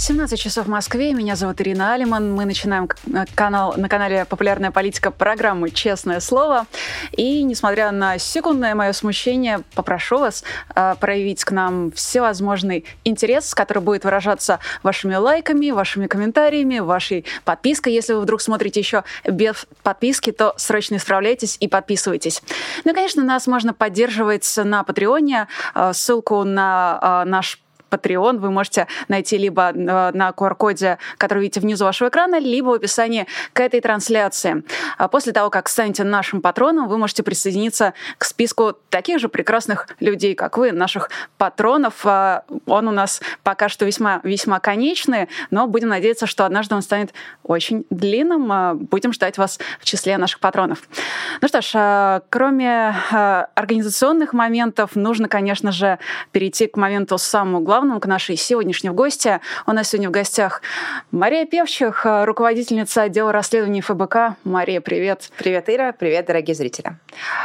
17 часов в Москве. Меня зовут Ирина Алиман. Мы начинаем э, канал, на канале «Популярная политика» программы «Честное слово». И, несмотря на секундное мое смущение, попрошу вас э, проявить к нам всевозможный интерес, который будет выражаться вашими лайками, вашими комментариями, вашей подпиской. Если вы вдруг смотрите еще без подписки, то срочно исправляйтесь и подписывайтесь. Ну и, конечно, нас можно поддерживать на Патреоне. Э, ссылку на э, наш Patreon вы можете найти либо э, на QR-коде, который видите внизу вашего экрана, либо в описании к этой трансляции. А после того, как станете нашим патроном, вы можете присоединиться к списку таких же прекрасных людей, как вы, наших патронов. А, он у нас пока что весьма, весьма конечный, но будем надеяться, что однажды он станет очень длинным. А, будем ждать вас в числе наших патронов. Ну что ж, кроме организационных моментов, нужно, конечно же, перейти к моменту самому главному, главному, к нашей сегодняшней гости. У нас сегодня в гостях Мария Певчих, руководительница отдела расследований ФБК. Мария, привет. Привет, Ира. Привет, дорогие зрители.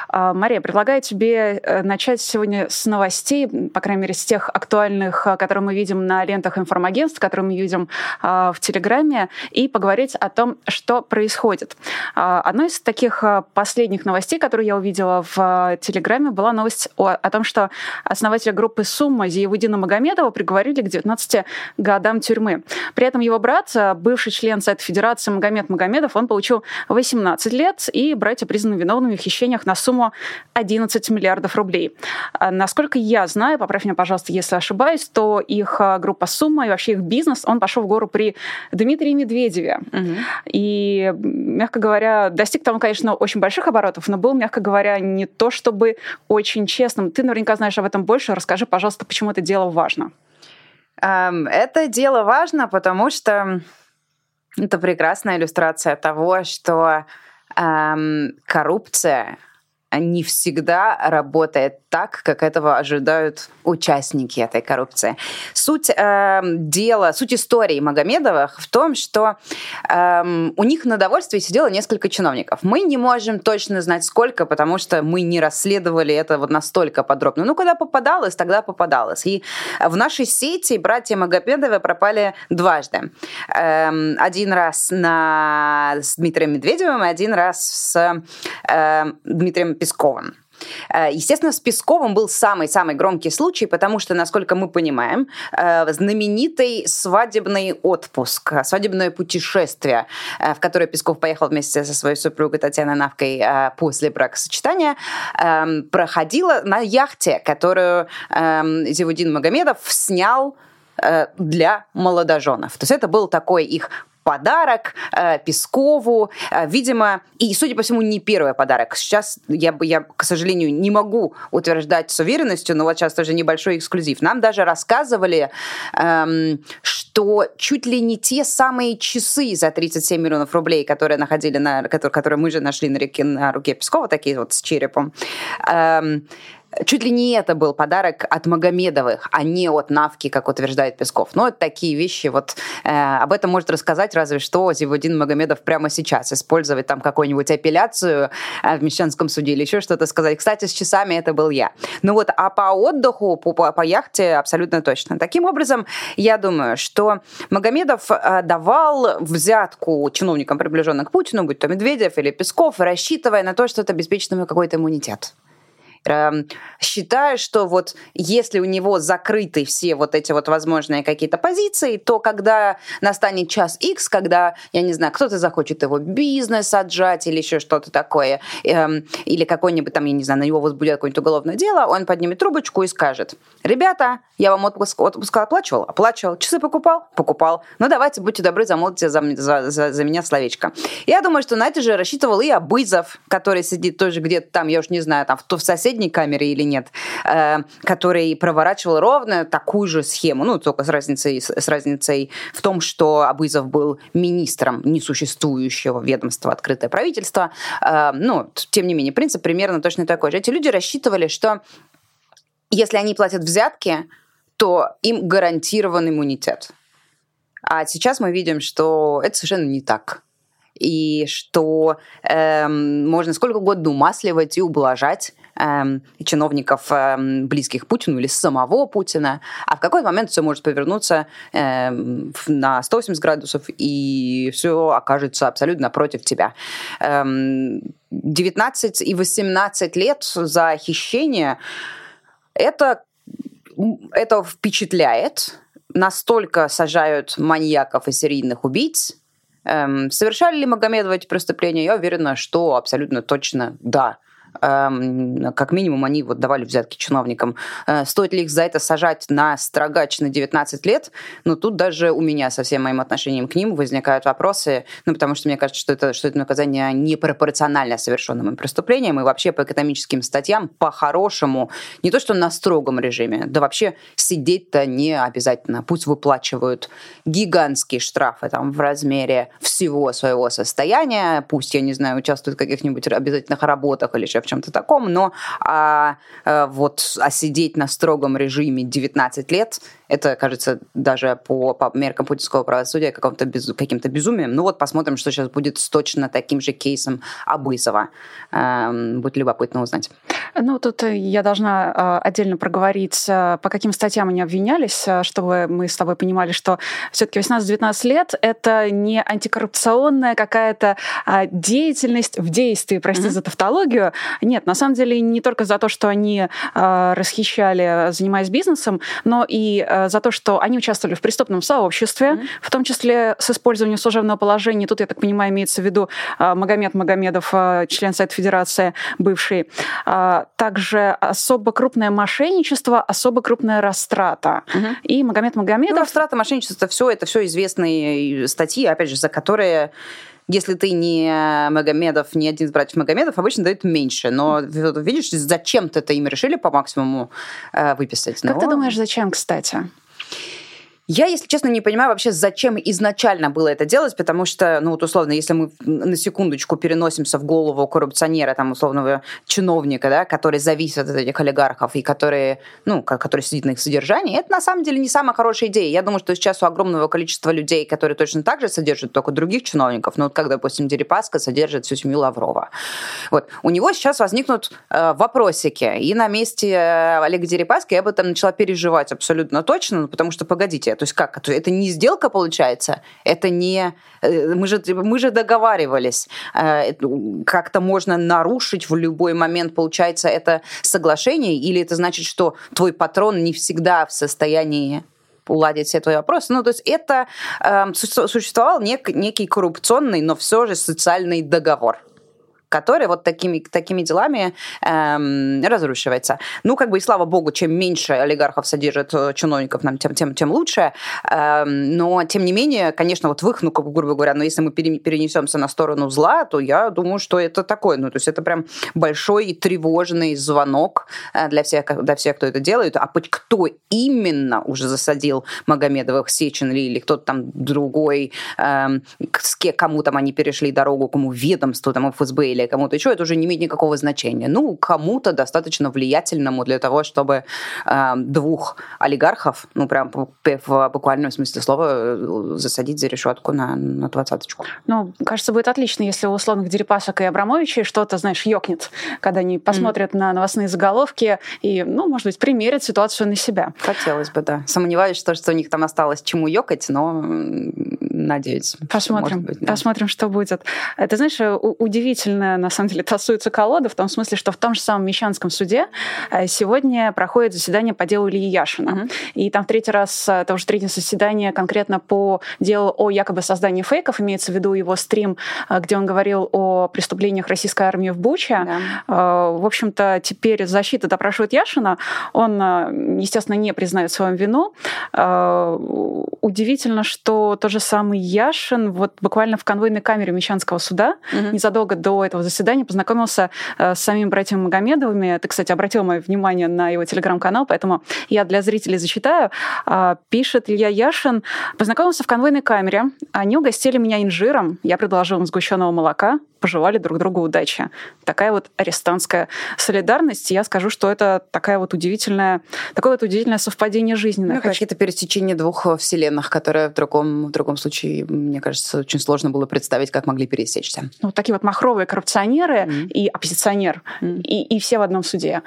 А, Мария, предлагаю тебе э, начать сегодня с новостей, по крайней мере, с тех актуальных, э, которые мы видим на лентах информагентств, которые мы видим а, в Телеграме, и поговорить о том, что происходит. А, одной из таких э, последних новостей, которую я увидела в Телеграме, была новость о, о том, что основатель группы «Сумма» Зиевудина Магомедова этого приговорили к 19 годам тюрьмы. При этом его брат, э, бывший член Совета Федерации Магомед Магомедов, он получил 18 лет, и братья признаны виновными в хищениях на сумму 11 миллиардов рублей. А, насколько я знаю, поправь меня, пожалуйста, если ошибаюсь, то их э, группа «Сумма» и вообще их бизнес, он пошел в гору при Дмитрии Медведеве. Угу. И, мягко говоря, достиг там, конечно, очень больших оборотов, но был, мягко говоря, не то чтобы очень честным. Ты наверняка знаешь об этом больше. Расскажи, пожалуйста, почему это дело важно. Это дело важно, потому что это прекрасная иллюстрация того, что коррупция не всегда работает так, как этого ожидают участники этой коррупции. Суть э, дела, суть истории Магомедовых в том, что э, у них на довольстве сидело несколько чиновников. Мы не можем точно знать, сколько, потому что мы не расследовали это вот настолько подробно. Ну, когда попадалось, тогда попадалось. И в нашей сети братья Магомедовы пропали дважды. Э, один раз на... с Дмитрием Медведевым и один раз с э, Дмитрием Песковым. Э, естественно, с Песковым был самый-самый громкий случай, потому что, насколько мы понимаем, э, знаменитый свадебный отпуск, свадебное путешествие, э, в которое Песков поехал вместе со своей супругой Татьяной Навкой после бракосочетания, эм, проходило на яхте, которую эм, Зивудин Магомедов снял для молодоженов. То есть это был такой их подарок э, Пескову, э, видимо, и, судя по всему, не первый подарок. Сейчас я, я, к сожалению, не могу утверждать с уверенностью, но вот сейчас тоже небольшой эксклюзив. Нам даже рассказывали, эм, что чуть ли не те самые часы за 37 миллионов рублей, которые находили на, которые, которые мы же нашли на, реке, на руке Пескова, такие вот с черепом, эм, чуть ли не это был подарок от Магомедовых, а не от Навки, как утверждает Песков. Но это такие вещи, вот э, об этом может рассказать разве что Зивудин Магомедов прямо сейчас, использовать там какую-нибудь апелляцию э, в Мещанском суде или еще что-то сказать. Кстати, с часами это был я. Ну вот, а по отдыху, по, по, по яхте абсолютно точно. Таким образом, я думаю, что Магомедов э, давал взятку чиновникам, приближенным к Путину, будь то Медведев или Песков, рассчитывая на то, что это обеспечит ему какой-то иммунитет. Эм, считаю, что вот если у него закрыты все вот эти вот возможные какие-то позиции, то когда настанет час X, когда, я не знаю, кто-то захочет его бизнес отжать или еще что-то такое, эм, или какой-нибудь там, я не знаю, на него возбудят какое-нибудь уголовное дело, он поднимет трубочку и скажет, ребята, я вам отпуск, отпуск оплачивал? Оплачивал. Часы покупал? Покупал. Ну, давайте, будьте добры, замолвите за, за, за, за меня словечко. Я думаю, что на это же рассчитывал и Абызов, который сидит тоже где-то там, я уж не знаю, там, в, в соседней соседней камере или нет, э, который проворачивал ровно такую же схему, ну, только с разницей, с разницей в том, что Абызов был министром несуществующего ведомства «Открытое правительство». Э, ну, тем не менее, принцип примерно точно такой же. Эти люди рассчитывали, что если они платят взятки, то им гарантирован иммунитет. А сейчас мы видим, что это совершенно не так. и что э, можно сколько угодно умасливать и ублажать э, чиновников, э, близких Путину или самого Путина, а в какой момент все может повернуться э, на 180 градусов, и все окажется абсолютно против тебя. Э, 19 и 18 лет за хищение это, это впечатляет. Настолько сажают маньяков и серийных убийц, Эм, совершали ли Магомедовы эти преступления? Я уверена, что абсолютно точно да. Эм, как минимум они вот давали взятки чиновникам. Э, стоит ли их за это сажать на строгач на 19 лет? Ну, тут даже у меня со всем моим отношением к ним возникают вопросы, ну, потому что мне кажется, что это, что это наказание непропорционально совершенным им преступлениям, и вообще по экономическим статьям по-хорошему, не то что на строгом режиме, да вообще сидеть-то не обязательно. Пусть выплачивают гигантские штрафы там в размере всего своего состояния, пусть, я не знаю, участвуют в каких-нибудь обязательных работах или еще в чем-то таком, но а, а, вот а сидеть на строгом режиме 19 лет, это, кажется, даже по, по меркам путинского правосудия каким-то без, каким-то безумием. Ну вот посмотрим, что сейчас будет с точно таким же кейсом Абысова. Эм, будет любопытно узнать. Ну, тут я должна э, отдельно проговорить, э, по каким статьям они обвинялись, э, чтобы мы с тобой понимали, что все-таки 18-19 лет — это не антикоррупционная какая-то деятельность в действии, прости mm-hmm. за тавтологию. Нет, на самом деле не только за то, что они расхищали, занимаясь бизнесом, но и за то, что они участвовали в преступном сообществе, mm-hmm. в том числе с использованием служебного положения. Тут, я так понимаю, имеется в виду Магомед Магомедов, член Совета Федерации, бывший также особо крупное мошенничество, особо крупная растрата. Угу. И Магомед Магомедов... Ну, растрата, мошенничество, все это все известные статьи, опять же, за которые если ты не Магомедов, не один из братьев Магомедов, обычно дают меньше. Но видишь, зачем-то это им решили по максимуму э, выписать. Как Но... ты думаешь, зачем, кстати? Я, если честно, не понимаю вообще, зачем изначально было это делать, потому что, ну вот условно, если мы на секундочку переносимся в голову коррупционера, там, условного чиновника, да, который зависит от этих олигархов и который, ну, который сидит на их содержании, это на самом деле не самая хорошая идея. Я думаю, что сейчас у огромного количества людей, которые точно так же содержат только других чиновников, ну вот как, допустим, Дерипаска содержит всю семью Лаврова. Вот. У него сейчас возникнут э, вопросики, и на месте э, Олега Дерипаски я бы там начала переживать абсолютно точно, ну, потому что, погодите, то есть как? Это не сделка получается? Это не... Э, мы же, мы же договаривались. Э, как-то можно нарушить в любой момент, получается, это соглашение? Или это значит, что твой патрон не всегда в состоянии уладить все твои вопросы. Ну, то есть это э, существовал нек, некий коррупционный, но все же социальный договор который вот такими, такими делами эм, разрушивается. Ну, как бы и слава богу, чем меньше олигархов содержит э, чиновников, нам тем, тем, тем лучше. Эм, но, тем не менее, конечно, вот в их, ну, как, грубо говоря, но если мы перенесемся на сторону зла, то я думаю, что это такое. Ну, то есть это прям большой и тревожный звонок э, для всех, для всех, кто это делает. А кто именно уже засадил Магомедовых, Сечин или, или кто-то там другой, эм, к кому там они перешли дорогу, кому ведомству, там, ФСБ или или кому-то еще, это уже не имеет никакого значения. Ну, кому-то достаточно влиятельному для того, чтобы э, двух олигархов, ну, прям в буквальном смысле слова, э, засадить за решетку на, на двадцаточку. Ну, кажется, будет отлично, если у условных Дерипасок и Абрамовичей что-то, знаешь, ёкнет, когда они посмотрят mm. на новостные заголовки и, ну, может быть, примерят ситуацию на себя. Хотелось бы, да. Сомневаюсь, что, что у них там осталось чему ёкать, но надеюсь. Посмотрим, быть, да. посмотрим, что будет. Это, знаешь, удивительно, на самом деле, тасуется колода, в том смысле, что в том же самом Мещанском суде э, сегодня проходит заседание по делу Ильи Яшина. Mm-hmm. И там в третий раз, э, это уже третье заседание конкретно по делу о якобы создании фейков, имеется в виду его стрим, э, где он говорил о преступлениях российской армии в Буче. Yeah. В общем-то, теперь защита допрашивает Яшина. Он, естественно, не признает свою вину. Удивительно, что то же самое самый Яшин вот буквально в конвойной камере Мещанского суда угу. незадолго до этого заседания познакомился э, с самими братьями Магомедовыми. Ты, кстати, обратил мое внимание на его телеграм-канал, поэтому я для зрителей зачитаю. Э, пишет Илья Яшин. Познакомился в конвойной камере. Они угостили меня инжиром. Я предложил им сгущенного молока пожелали друг другу удачи. Такая вот арестантская солидарность. Я скажу, что это такая вот удивительная, такое вот удивительное совпадение жизненное. Ну, какие-то пересечения двух вселенных, которые в другом, в другом случае, мне кажется, очень сложно было представить, как могли пересечься. Ну, вот такие вот махровые коррупционеры mm-hmm. и оппозиционер, mm-hmm. и, и все в одном суде.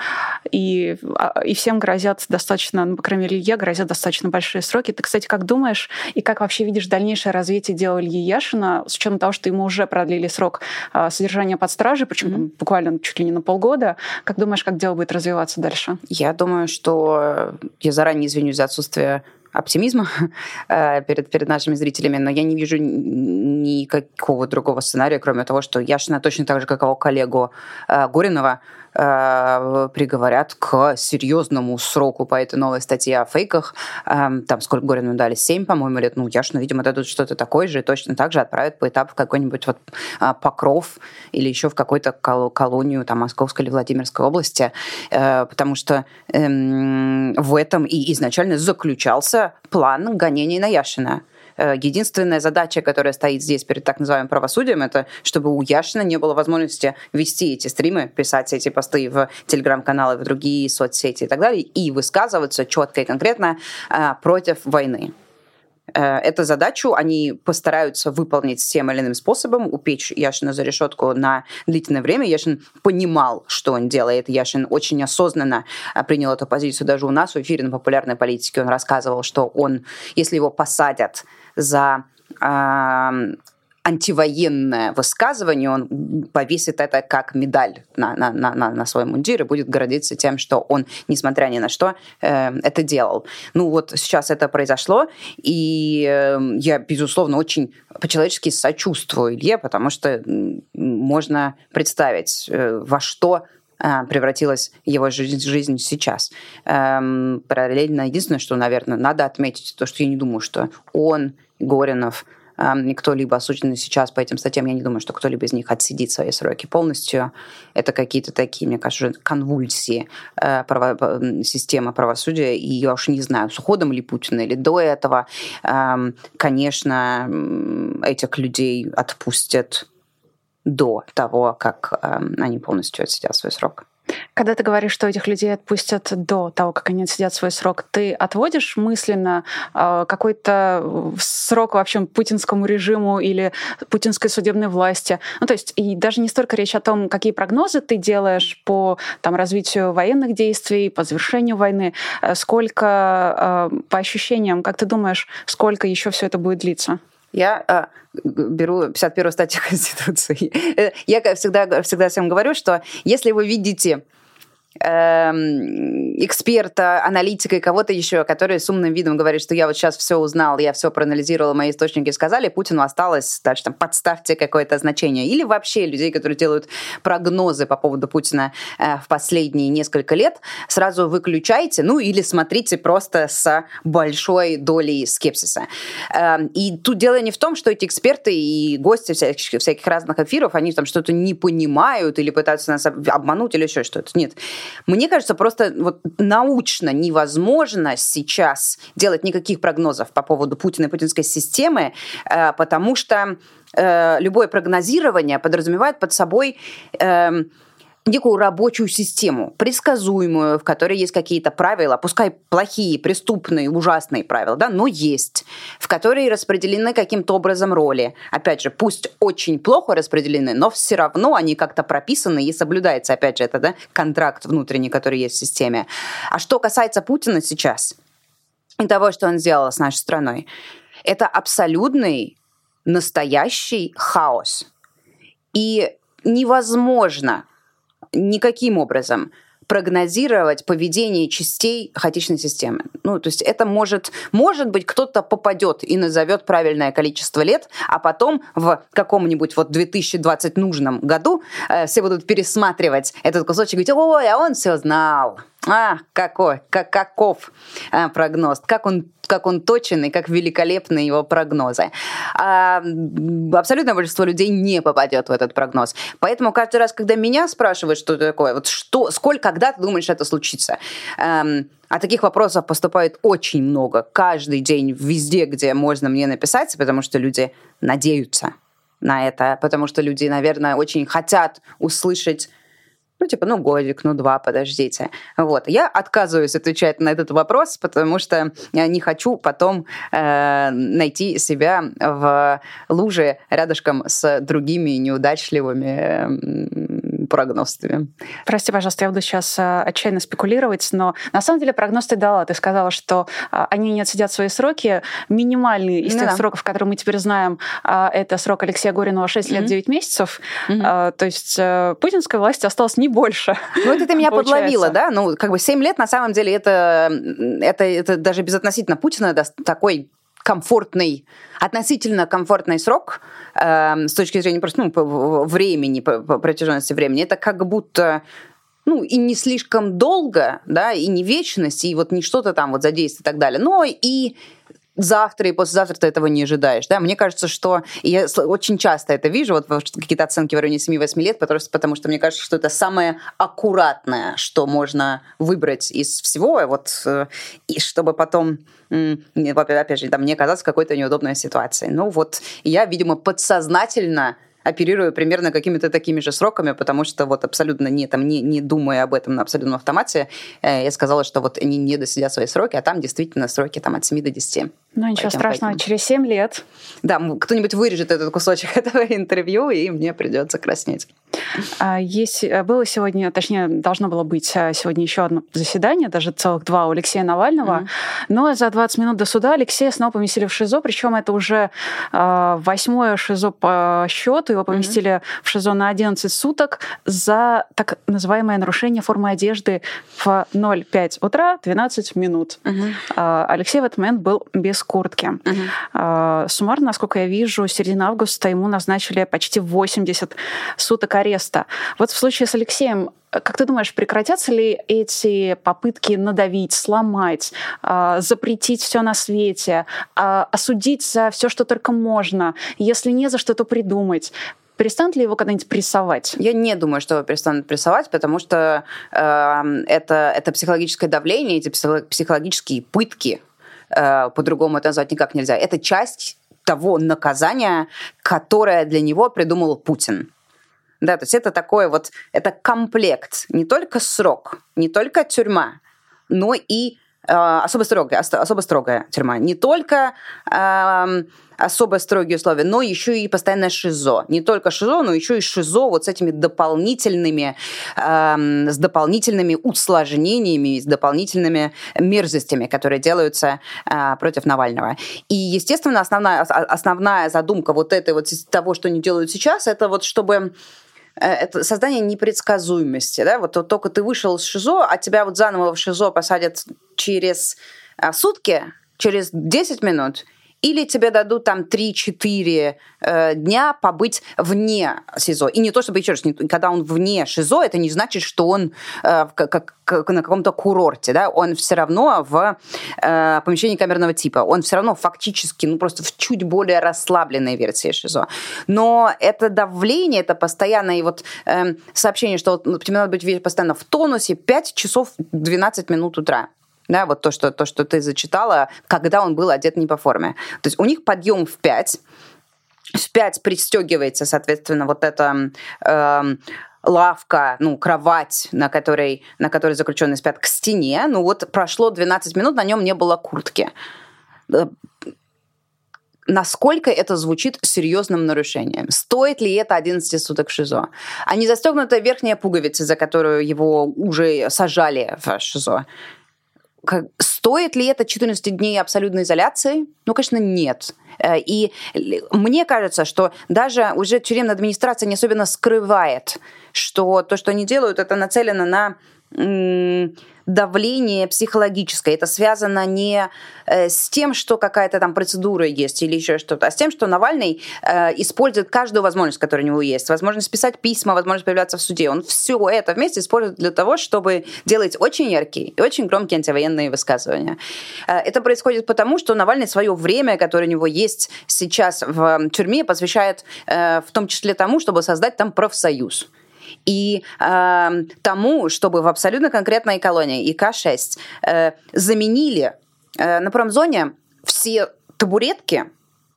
И, а, и всем грозят достаточно, ну, по крайней мере, Илье грозят достаточно большие сроки. Ты, кстати, как думаешь, и как вообще видишь дальнейшее развитие дела Ильи Яшина, с учетом того, что ему уже продлили срок а, содержания под стражей, причем mm-hmm. буквально чуть ли не на полгода. Как думаешь, как дело будет развиваться дальше? Я думаю, что я заранее извинюсь за отсутствие оптимизма э, перед, перед нашими зрителями, но я не вижу никакого другого сценария, кроме того, что Яшина точно так же, как его коллегу э, Горинова, э, приговорят к серьезному сроку по этой новой статье о фейках. Э, там сколько Горину дали? Семь, по-моему, лет. Ну, Яшину, видимо, дадут что-то такое же и точно так же отправят по этапу в какой-нибудь вот э, Покров или еще в какую-то кол- колонию там, Московской или Владимирской области, э, потому что э, в этом и изначально заключался план гонений на Яшина. Э, единственная задача, которая стоит здесь перед так называемым правосудием, это чтобы у Яшина не было возможности вести эти стримы, писать эти посты в телеграм-каналы, в другие соцсети и так далее, и высказываться четко и конкретно э, против войны. Э, эту задачу они постараются выполнить тем или иным способом, упечь Яшина за решетку на длительное время. Яшин понимал, что он делает. Яшин очень осознанно принял эту позицию. Даже у нас в эфире на популярной политике он рассказывал, что он, если его посадят за антивоенное высказывание, он повесит это как медаль на, на, на, на свой мундир и будет гордиться тем, что он, несмотря ни на что, э, это делал. Ну вот сейчас это произошло, и э, я, безусловно, очень по-человечески сочувствую Илье, потому что можно представить, э, во что э, превратилась его жизнь, жизнь сейчас. Эм, параллельно, единственное, что, наверное, надо отметить, то, что я не думаю, что он, Горинов, и кто-либо осужденный сейчас по этим статьям, я не думаю, что кто-либо из них отсидит свои сроки полностью. Это какие-то такие, мне кажется, конвульсии э, право, системы правосудия, и я уж не знаю, с уходом ли Путина или до этого, конечно, этих людей отпустят до того, как они полностью отсидят свой срок. Когда ты говоришь, что этих людей отпустят до того, как они отсидят свой срок, ты отводишь мысленно э, какой-то срок вообще путинскому режиму или путинской судебной власти? Ну, то есть и даже не столько речь о том, какие прогнозы ты делаешь по там, развитию военных действий, по завершению войны, э, сколько э, по ощущениям, как ты думаешь, сколько еще все это будет длиться? Я э, беру 51 статью Конституции. Э, я всегда, всегда всем говорю, что если вы видите эксперта, аналитика и кого-то еще, который с умным видом говорит, что я вот сейчас все узнал, я все проанализировал, мои источники сказали, Путину осталось дальше там подставьте какое-то значение. Или вообще людей, которые делают прогнозы по поводу Путина э, в последние несколько лет, сразу выключайте, ну или смотрите просто с большой долей скепсиса. Э, и тут дело не в том, что эти эксперты и гости всяких, всяких разных эфиров, они там что-то не понимают или пытаются нас обмануть или еще что-то. Нет. Мне кажется, просто вот научно невозможно сейчас делать никаких прогнозов по поводу Путина и путинской системы, э, потому что э, любое прогнозирование подразумевает под собой эм, некую рабочую систему, предсказуемую, в которой есть какие-то правила, пускай плохие, преступные, ужасные правила, да, но есть, в которой распределены каким-то образом роли. Опять же, пусть очень плохо распределены, но все равно они как-то прописаны и соблюдается, опять же, это да, контракт внутренний, который есть в системе. А что касается Путина сейчас и того, что он сделал с нашей страной, это абсолютный настоящий хаос. И невозможно никаким образом прогнозировать поведение частей хаотичной системы. Ну, то есть это может, может быть, кто-то попадет и назовет правильное количество лет, а потом в каком-нибудь вот 2020 нужном году э, все будут пересматривать этот кусочек и говорить, ой, а он все знал. А, какой, как, каков а, прогноз, как он, как он точен и как великолепны его прогнозы. А, абсолютное большинство людей не попадет в этот прогноз. Поэтому каждый раз, когда меня спрашивают, что такое, вот что, сколько, когда ты думаешь, это случится, эм, а таких вопросов поступает очень много каждый день, везде, где можно мне написать, потому что люди надеются на это, потому что люди, наверное, очень хотят услышать ну, типа, ну, годик, ну, два, подождите. Вот. Я отказываюсь отвечать на этот вопрос, потому что не хочу потом э, найти себя в луже рядышком с другими неудачливыми прогностами. Прости, пожалуйста, я буду сейчас э, отчаянно спекулировать, но на самом деле прогноз ты дала. Ты сказала, что э, они не отсидят свои сроки. Минимальный из ну, тех да. сроков, которые мы теперь знаем, э, это срок Алексея Горинова 6 лет 9 месяцев. Mm-hmm. То есть путинской власти осталось не больше. Ну, это ты меня подловила, да? Ну, как бы 7 лет, на самом деле, это, это, это даже безотносительно Путина такой комфортный, относительно комфортный срок э, с точки зрения просто ну, времени, по, по протяженности времени. Это как будто ну, и не слишком долго, да, и не вечность, и вот не что-то там вот задействовать и так далее, но и завтра и послезавтра ты этого не ожидаешь. Да? Мне кажется, что я очень часто это вижу, вот какие-то оценки в районе 7-8 лет, потому, потому что мне кажется, что это самое аккуратное, что можно выбрать из всего, вот, э, и чтобы потом опять же, там, не оказаться в какой-то неудобной ситуации. Ну вот, я, видимо, подсознательно оперирую примерно какими-то такими же сроками, потому что вот абсолютно не, там, не, не думая об этом на абсолютном автомате, э, я сказала, что вот они не досидят свои сроки, а там действительно сроки там, от 7 до 10. Ну, ничего поэтому, страшного, поэтому... через 7 лет. Да, кто-нибудь вырежет этот кусочек этого интервью, и мне придется краснеть. А, есть, э, было сегодня, точнее, должно было быть э, сегодня еще одно заседание, даже целых два у Алексея Навального. Mm-hmm. Но за 20 минут до суда Алексея снова поместили в ШИЗО, причем это уже э, восьмое ШИЗО по счету. Его поместили mm-hmm. в ШИЗО на 11 суток за так называемое нарушение формы одежды в 0,5 утра 12 минут. Mm-hmm. Алексей в этот момент был без куртки. Uh-huh. Суммарно, насколько я вижу, середина августа ему назначили почти 80 суток ареста. Вот в случае с Алексеем как ты думаешь, прекратятся ли эти попытки надавить, сломать, а, запретить все на свете, а, осудить за все, что только можно? Если не за что, то придумать. Перестанут ли его когда-нибудь прессовать? Я не думаю, что его перестанут прессовать, потому что э, это, это психологическое давление, эти психологические пытки, Э, по-другому это назвать никак нельзя. Это часть того наказания, которое для него придумал Путин. Да, то есть это такой вот, это комплект, не только срок, не только тюрьма, но и э, особо строгая, особо строгая тюрьма. Не только э, особо строгие условия, но еще и постоянное ШИЗО. Не только ШИЗО, но еще и ШИЗО вот с этими дополнительными, э, с дополнительными усложнениями, с дополнительными мерзостями, которые делаются э, против Навального. И, естественно, основная, основная задумка вот этой вот того, что они делают сейчас, это вот чтобы это создание непредсказуемости, да, вот, вот только ты вышел из ШИЗО, а тебя вот заново в ШИЗО посадят через а, сутки, через 10 минут, или тебе дадут там 3-4 э, дня побыть вне СИЗО. И не то, чтобы, еще раз, когда он вне ШИЗО, это не значит, что он э, как, как, на каком-то курорте, да, он все равно в э, помещении камерного типа, он все равно фактически, ну, просто в чуть более расслабленной версии ШИЗО. Но это давление, это постоянное вот э, сообщение, что вот, тебе надо быть постоянно в тонусе 5 часов 12 минут утра да, вот то, что, то, что ты зачитала, когда он был одет не по форме. То есть у них подъем в 5, в 5 пристегивается, соответственно, вот эта э, лавка, ну, кровать, на которой, на которой заключенные спят, к стене. Ну вот прошло 12 минут, на нем не было куртки. Э, насколько это звучит серьезным нарушением. Стоит ли это 11 суток ШИЗО? А не застегнутая верхняя пуговица, за которую его уже сажали в ШИЗО? Как, стоит ли это 14 дней абсолютной изоляции? Ну, конечно, нет. Э, и мне кажется, что даже уже тюремная администрация не особенно скрывает, что то, что они делают, это нацелено на давление психологическое. Это связано не э, с тем, что какая-то там процедура есть или еще что-то, а с тем, что Навальный э, использует каждую возможность, которая у него есть. Возможность писать письма, возможность появляться в суде. Он все это вместе использует для того, чтобы делать очень яркие и очень громкие антивоенные высказывания. Э, это происходит потому, что Навальный свое время, которое у него есть сейчас в тюрьме, посвящает в том числе тому, чтобы создать там профсоюз и э, тому, чтобы в абсолютно конкретной колонии ИК-6 э, заменили э, на промзоне все табуретки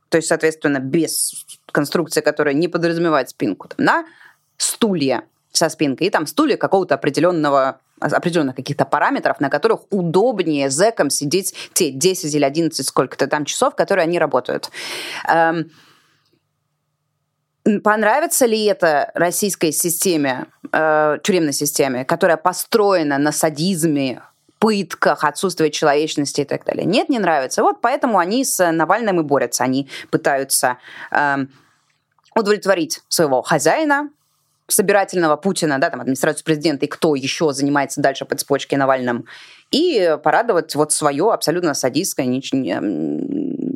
то есть, соответственно, без конструкции, которая не подразумевает спинку, там, на стулья со спинкой, и там стулья какого-то определенного определенных каких-то параметров, на которых удобнее зэкам сидеть те 10 или 11 сколько-то там часов, которые они работают. Эм, понравится ли это российской системе, э, тюремной системе, которая построена на садизме, пытках, отсутствии человечности и так далее. Нет, не нравится. Вот поэтому они с Навальным и борются. Они пытаются э, удовлетворить своего хозяина, собирательного Путина, да, там, администрацию президента и кто еще занимается дальше по цепочке Навальным, и порадовать вот свое абсолютно садистское,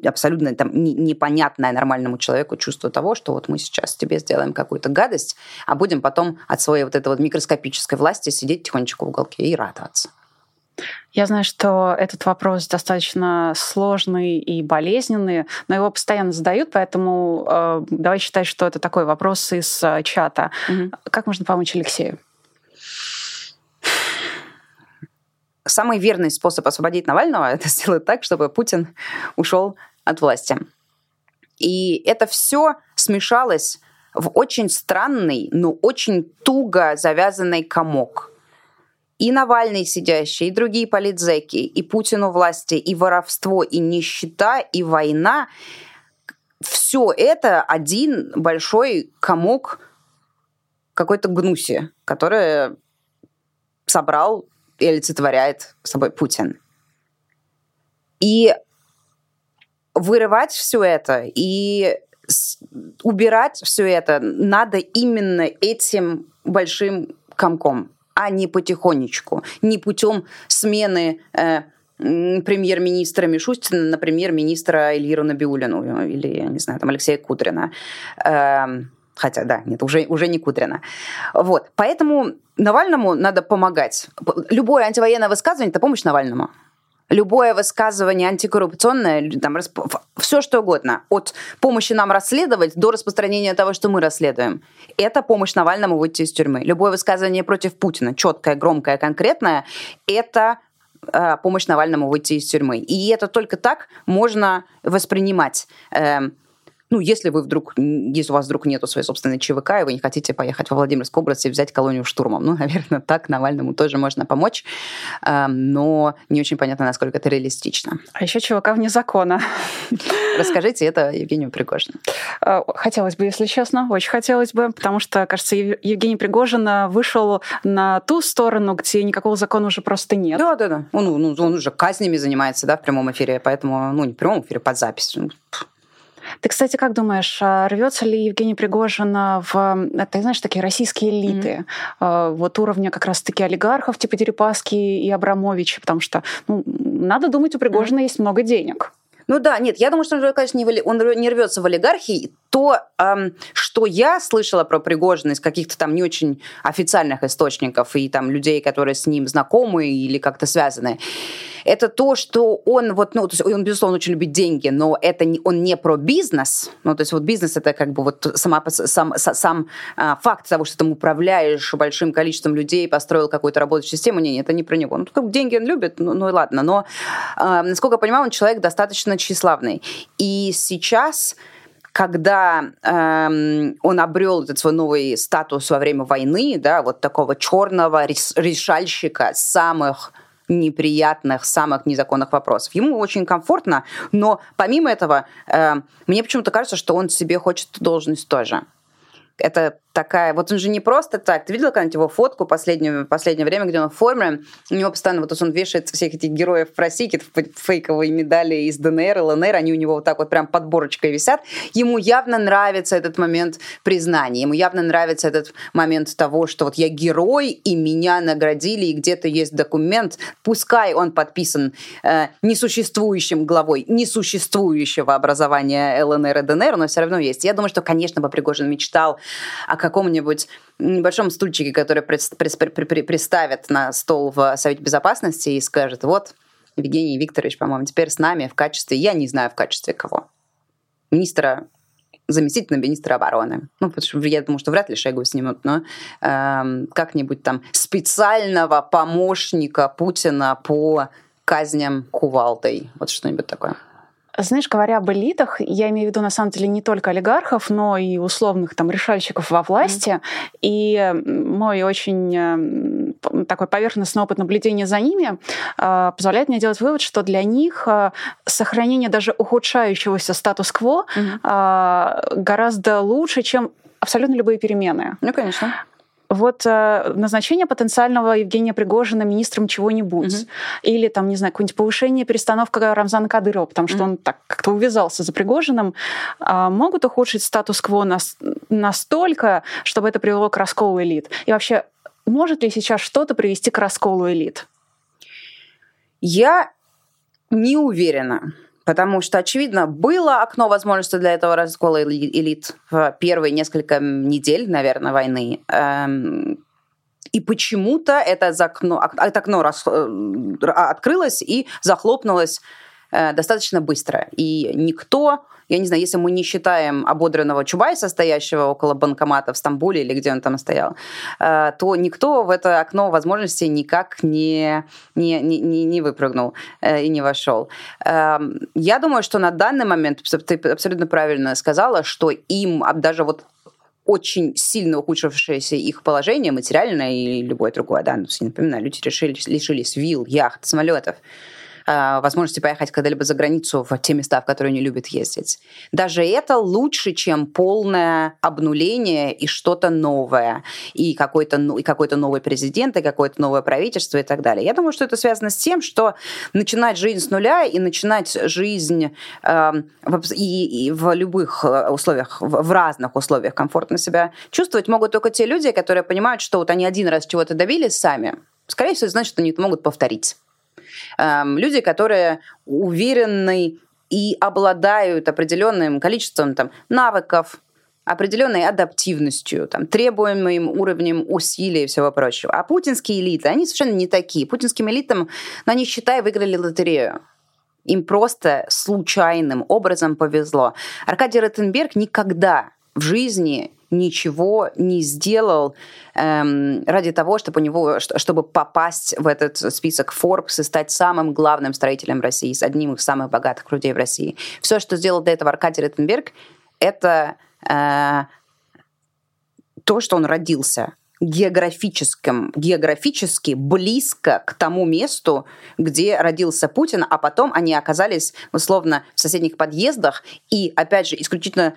абсолютно там непонятное нормальному человеку чувство того, что вот мы сейчас тебе сделаем какую-то гадость, а будем потом от своей вот этой вот микроскопической власти сидеть тихонечко в уголке и радоваться. Я знаю, что этот вопрос достаточно сложный и болезненный, но его постоянно задают, поэтому э, давай считать, что это такой вопрос из э, чата. Угу. Как можно помочь Алексею? Самый верный способ освободить Навального – это сделать так, чтобы Путин ушел от власти. И это все смешалось в очень странный, но очень туго завязанный комок – и Навальный сидящий, и другие политзеки, и Путину власти, и воровство, и нищета, и война. Все это один большой комок какой-то гнуси, который собрал и олицетворяет собой Путин. И вырывать все это и убирать все это надо именно этим большим комком а не потихонечку, не путем смены э, премьер-министра Мишустина на премьер-министра Ильиру Набиулину или, я не знаю, там Алексея Кудрина. Э, хотя, да, нет, уже, уже не Кудрина. Вот, поэтому Навальному надо помогать. Любое антивоенное высказывание – это помощь Навальному любое высказывание антикоррупционное, там, все что угодно, от помощи нам расследовать до распространения того, что мы расследуем, это помощь Навальному выйти из тюрьмы. Любое высказывание против Путина, четкое, громкое, конкретное, это э, помощь Навальному выйти из тюрьмы. И это только так можно воспринимать. Э, ну, если вы вдруг, если у вас вдруг нету своей собственной ЧВК, и вы не хотите поехать во Владимирскую область и взять колонию штурмом, ну, наверное, так Навальному тоже можно помочь, эм, но не очень понятно, насколько это реалистично. А еще ЧВК вне закона. Расскажите это Евгению Пригожину. Э, хотелось бы, если честно, очень хотелось бы, потому что, кажется, Евгений Пригожин вышел на ту сторону, где никакого закона уже просто нет. Да, да, да. Он, он, он уже казнями занимается, да, в прямом эфире, поэтому, ну, не в прямом эфире, под запись. Ты, кстати, как думаешь, а рвется ли Евгений Пригожин в, ты знаешь, такие российские элиты, mm-hmm. вот уровня как раз-таки олигархов типа Дерипаски и Абрамовича, потому что ну, надо думать, у Пригожина mm-hmm. есть много денег. Ну да, нет, я думаю, что он, конечно, не, он не рвется в олигархии. То, эм, что я слышала про Пригожина из каких-то там не очень официальных источников и там людей, которые с ним знакомы или как-то связаны, это то, что он вот, ну, то есть он, безусловно, очень любит деньги, но это не, он не про бизнес, ну, то есть вот бизнес это как бы вот сама, сам, сам а, факт того, что ты управляешь большим количеством людей, построил какую-то рабочую систему, не, это не про него. Ну, как деньги он любит, ну, ну и ладно, но, а, насколько я понимаю, он человек достаточно тщеславный. И сейчас когда эм, он обрел этот свой новый статус во время войны, да, вот такого черного решальщика самых неприятных, самых незаконных вопросов. Ему очень комфортно, но помимо этого, э, мне почему-то кажется, что он себе хочет должность тоже. Это такая... Вот он же не просто так. Ты видела когда-нибудь его фотку последнее, последнее время, где он в форме? У него постоянно вот он вешает всех этих героев просики, фейковые медали из ДНР ЛНР, они у него вот так вот прям подборочкой висят. Ему явно нравится этот момент признания, ему явно нравится этот момент того, что вот я герой, и меня наградили, и где-то есть документ, пускай он подписан э, несуществующим главой несуществующего образования ЛНР и ДНР, но все равно есть. Я думаю, что, конечно, бы Пригожин мечтал о каком-нибудь небольшом стульчике, который приставят на стол в Совете Безопасности и скажет, вот, Евгений Викторович, по-моему, теперь с нами в качестве, я не знаю в качестве кого, министра заместителя министра обороны. Ну, потому что я думаю, что вряд ли Шойгу снимут, но э, как-нибудь там специального помощника Путина по казням кувалдой. Вот что-нибудь такое. Знаешь, говоря об элитах, я имею в виду на самом деле не только олигархов, но и условных там решальщиков во власти. Mm-hmm. И мой очень э, такой поверхностный опыт наблюдения за ними э, позволяет мне делать вывод, что для них э, сохранение даже ухудшающегося статус-кво mm-hmm. гораздо лучше, чем абсолютно любые перемены. Ну, конечно вот э, назначение потенциального Евгения Пригожина министром чего-нибудь, угу. или там, не знаю, какое-нибудь повышение, перестановка Рамзана Кадырова, потому что угу. он так как-то увязался за Пригожиным, э, могут ухудшить статус-кво нас, настолько, чтобы это привело к расколу элит. И вообще, может ли сейчас что-то привести к расколу элит? Я не уверена. Потому что, очевидно, было окно возможности для этого раскола элит в первые несколько недель, наверное, войны. Эм, и почему-то это, окно, это окно рас, э, открылось и захлопнулось достаточно быстро. И никто, я не знаю, если мы не считаем ободренного Чубайса, стоящего около банкомата в Стамбуле или где он там стоял, э, то никто в это окно возможностей никак не, не, не, не выпрыгнул э, и не вошел. Эм, я думаю, что на данный момент, ты абсолютно правильно сказала, что им даже вот очень сильно ухудшившееся их положение, материальное и любое другое, да, ну, напоминаю, люди решили, лишились вилл, яхт, самолетов, Э, возможности поехать когда-либо за границу в те места, в которые они любят ездить. Даже это лучше, чем полное обнуление и что-то новое, и какой-то, и какой-то новый президент, и какое-то новое правительство и так далее. Я думаю, что это связано с тем, что начинать жизнь с нуля и начинать жизнь э, и, и в любых э, условиях, в, в разных условиях комфортно себя чувствовать могут только те люди, которые понимают, что вот они один раз чего-то добились сами, скорее всего, значит, они это могут повторить. Эм, люди, которые уверены и обладают определенным количеством там, навыков, определенной адаптивностью, там, требуемым уровнем усилий и всего прочего. А путинские элиты, они совершенно не такие. Путинским элитам, ну, они, считай, выиграли лотерею. Им просто случайным образом повезло. Аркадий Ротенберг никогда в жизни ничего не сделал эм, ради того, чтобы у него, чтобы попасть в этот список Forbes и стать самым главным строителем России, с одним из самых богатых людей в России. Все, что сделал до этого Аркадий Ротенберг, это э, то, что он родился географическом, географически близко к тому месту, где родился Путин, а потом они оказались, условно, в соседних подъездах и, опять же, исключительно,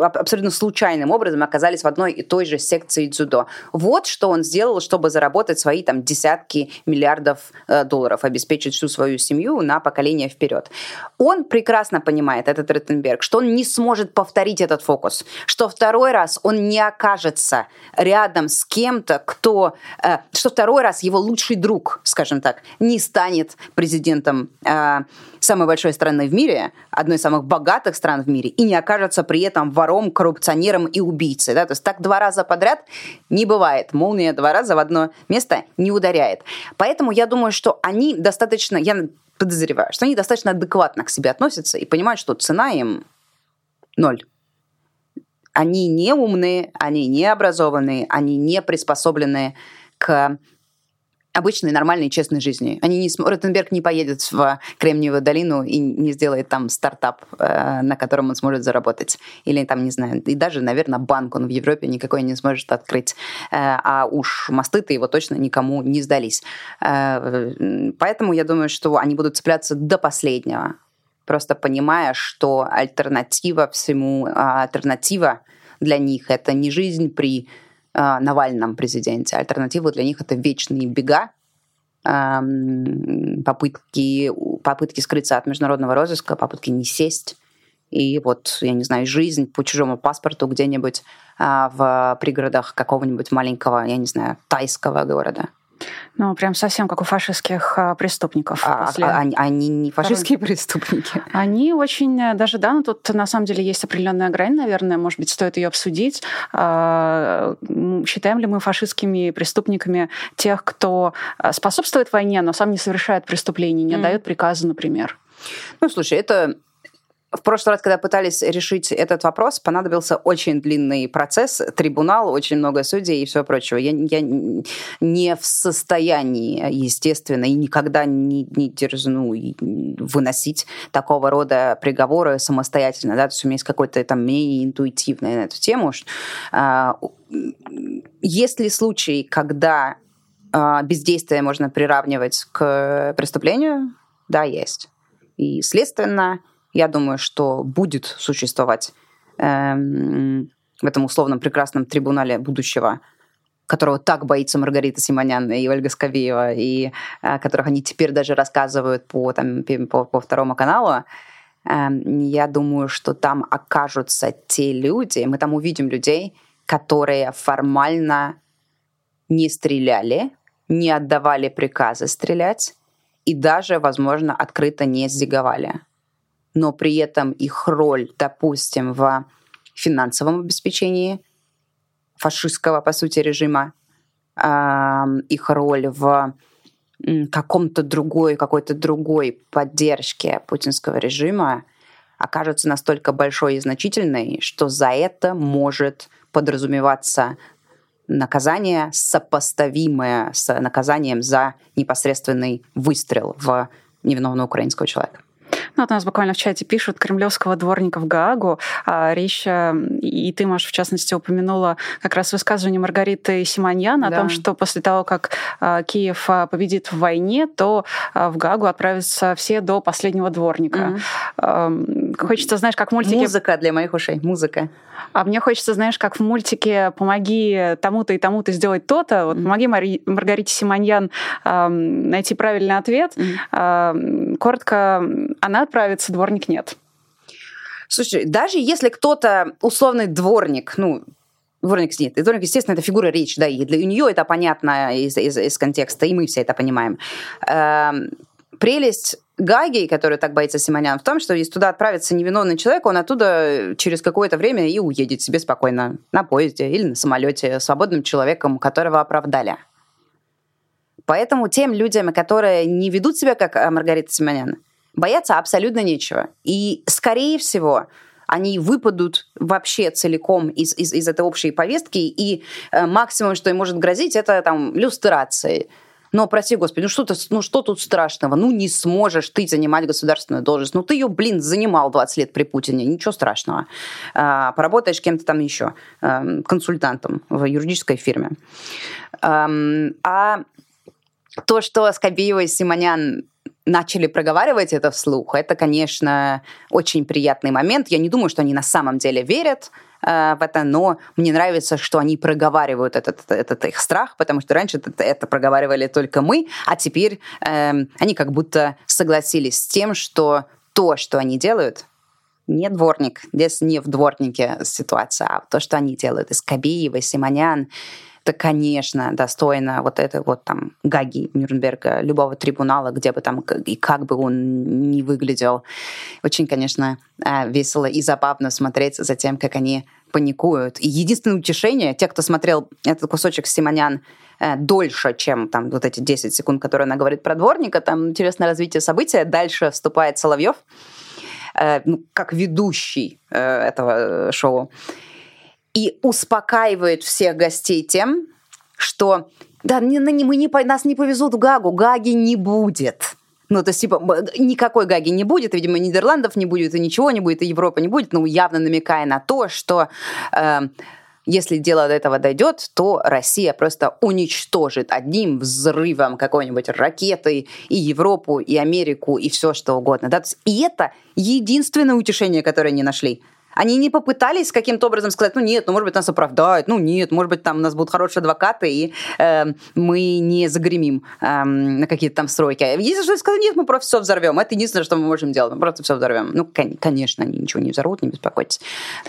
абсолютно случайным образом оказались в одной и той же секции дзюдо. Вот что он сделал, чтобы заработать свои там десятки миллиардов э, долларов, обеспечить всю свою семью на поколение вперед. Он прекрасно понимает, этот Ротенберг, что он не сможет повторить этот фокус, что второй раз он не окажется рядом с с кем-то, кто, э, что второй раз его лучший друг, скажем так, не станет президентом э, самой большой страны в мире, одной из самых богатых стран в мире, и не окажется при этом вором, коррупционером и убийцей. Да? То есть так два раза подряд не бывает. Молния два раза в одно место не ударяет. Поэтому я думаю, что они достаточно, я подозреваю, что они достаточно адекватно к себе относятся и понимают, что цена им ноль они не умные, они не образованные, они не приспособленные к обычной, нормальной, честной жизни. Они не. Ротенберг не поедет в Кремниевую долину и не сделает там стартап, э, на котором он сможет заработать. Или там, не знаю, и даже, наверное, банк он в Европе никакой не сможет открыть. Э, а уж мосты-то его точно никому не сдались. Э, поэтому я думаю, что они будут цепляться до последнего просто понимая, что альтернатива всему, а, альтернатива для них это не жизнь при а, Навальном президенте, альтернатива для них это вечные бега, попытки, попытки скрыться от международного розыска, попытки не сесть. И вот, я не знаю, жизнь по чужому паспорту где-нибудь а, в пригородах какого-нибудь маленького, я не знаю, тайского города. Ну, прям совсем как у фашистских а, преступников. А, после... а, они, они не фашистские Второй... преступники? Они очень, э, даже, да, ну тут на самом деле есть определенная грань, наверное, может быть, стоит ее обсудить. А, считаем ли мы фашистскими преступниками тех, кто э, способствует войне, но сам не совершает преступлений, не mm. дает приказы, например? Ну, слушай, это в прошлый раз, когда пытались решить этот вопрос, понадобился очень длинный процесс, трибунал, очень много судей и все прочее. Я, я не в состоянии, естественно, и никогда не, не дерзну выносить такого рода приговоры самостоятельно. Да? То есть у меня есть какое-то там мнение интуитивное на эту тему. А, есть ли случаи, когда а, бездействие можно приравнивать к преступлению? Да, есть. И, следственно, я думаю, что будет существовать эм, в этом условном прекрасном трибунале будущего, которого так боится Маргарита Симонян и Ольга Скобеева, и о которых они теперь даже рассказывают по, там, по, по второму каналу, эм, я думаю, что там окажутся те люди, мы там увидим людей, которые формально не стреляли, не отдавали приказы стрелять и даже, возможно, открыто не сдиговали но при этом их роль, допустим, в финансовом обеспечении фашистского, по сути, режима, их роль в каком-то другой, какой-то другой поддержке путинского режима окажется настолько большой и значительной, что за это может подразумеваться наказание, сопоставимое с наказанием за непосредственный выстрел в невиновного украинского человека. Ну, вот у нас буквально в чате пишут кремлевского дворника в Гаагу. А, речь, и ты, Маша, в частности, упомянула как раз высказывание Маргариты Симоньян да. о том, что после того, как а, Киев а, победит в войне, то в Гаагу отправятся все до последнего дворника. Mm-hmm. Хочется, знаешь, как мультики... Музыка для моих ушей, музыка. А мне хочется, знаешь, как в мультике «Помоги тому-то и тому-то сделать то-то», вот «Помоги Мари... Маргарите Симоньян э, найти правильный ответ». Mm-hmm. Э, коротко, она отправится, дворник нет. Слушай, даже если кто-то условный дворник, ну, дворник нет, и дворник, естественно, это фигура речи, да, и для нее это понятно из, из, из контекста, и мы все это понимаем. Э, прелесть Гаги, который так боится Симонян, в том, что если туда отправится невиновный человек, он оттуда через какое-то время и уедет себе спокойно на поезде или на самолете свободным человеком, которого оправдали. Поэтому тем людям, которые не ведут себя как э, Маргарита Симонян, бояться абсолютно нечего. И, скорее всего, они выпадут вообще целиком из, из, из этой общей повестки, и э, максимум, что им может грозить, это там люстрации но, прости господи, ну что, ты, ну что тут страшного? Ну не сможешь ты занимать государственную должность. Ну ты ее, блин, занимал 20 лет при Путине, ничего страшного. А, поработаешь кем-то там еще, а, консультантом в юридической фирме. А, а то, что Скобеева и Симонян начали проговаривать это вслух, это, конечно, очень приятный момент. Я не думаю, что они на самом деле верят, Э, в это, но мне нравится, что они проговаривают этот, этот их страх, потому что раньше это, это проговаривали только мы, а теперь э, они как будто согласились с тем, что то, что они делают, не дворник, здесь не в дворнике ситуация, а то, что они делают, из Кабиева, Симонян, это, конечно, достойно вот этой вот там Гаги Нюрнберга, любого трибунала, где бы там и как бы он ни выглядел. Очень, конечно, э, весело и забавно смотреть за тем, как они паникуют. И единственное утешение, те, кто смотрел этот кусочек Симонян э, дольше, чем там вот эти 10 секунд, которые она говорит про дворника, там интересное развитие события. Дальше вступает Соловьев, э, ну, как ведущий этого шоу и успокаивает всех гостей тем, что да, мы не, нас не повезут в Гагу, Гаги не будет. Ну, то есть, типа, никакой Гаги не будет, видимо, Нидерландов не будет, и ничего не будет, и Европы не будет, ну, явно намекая на то, что э, если дело до этого дойдет, то Россия просто уничтожит одним взрывом какой-нибудь ракеты и Европу, и Америку, и все что угодно. Да? И это единственное утешение, которое они нашли. Они не попытались каким-то образом сказать, ну нет, ну может быть нас оправдают, ну нет, может быть там у нас будут хорошие адвокаты, и э, мы не загремим э, на какие-то там стройки. Если что сказать, нет, мы просто все взорвем. Это единственное, что мы можем делать, мы просто все взорвем. Ну, конечно, они ничего не взорвут, не беспокойтесь.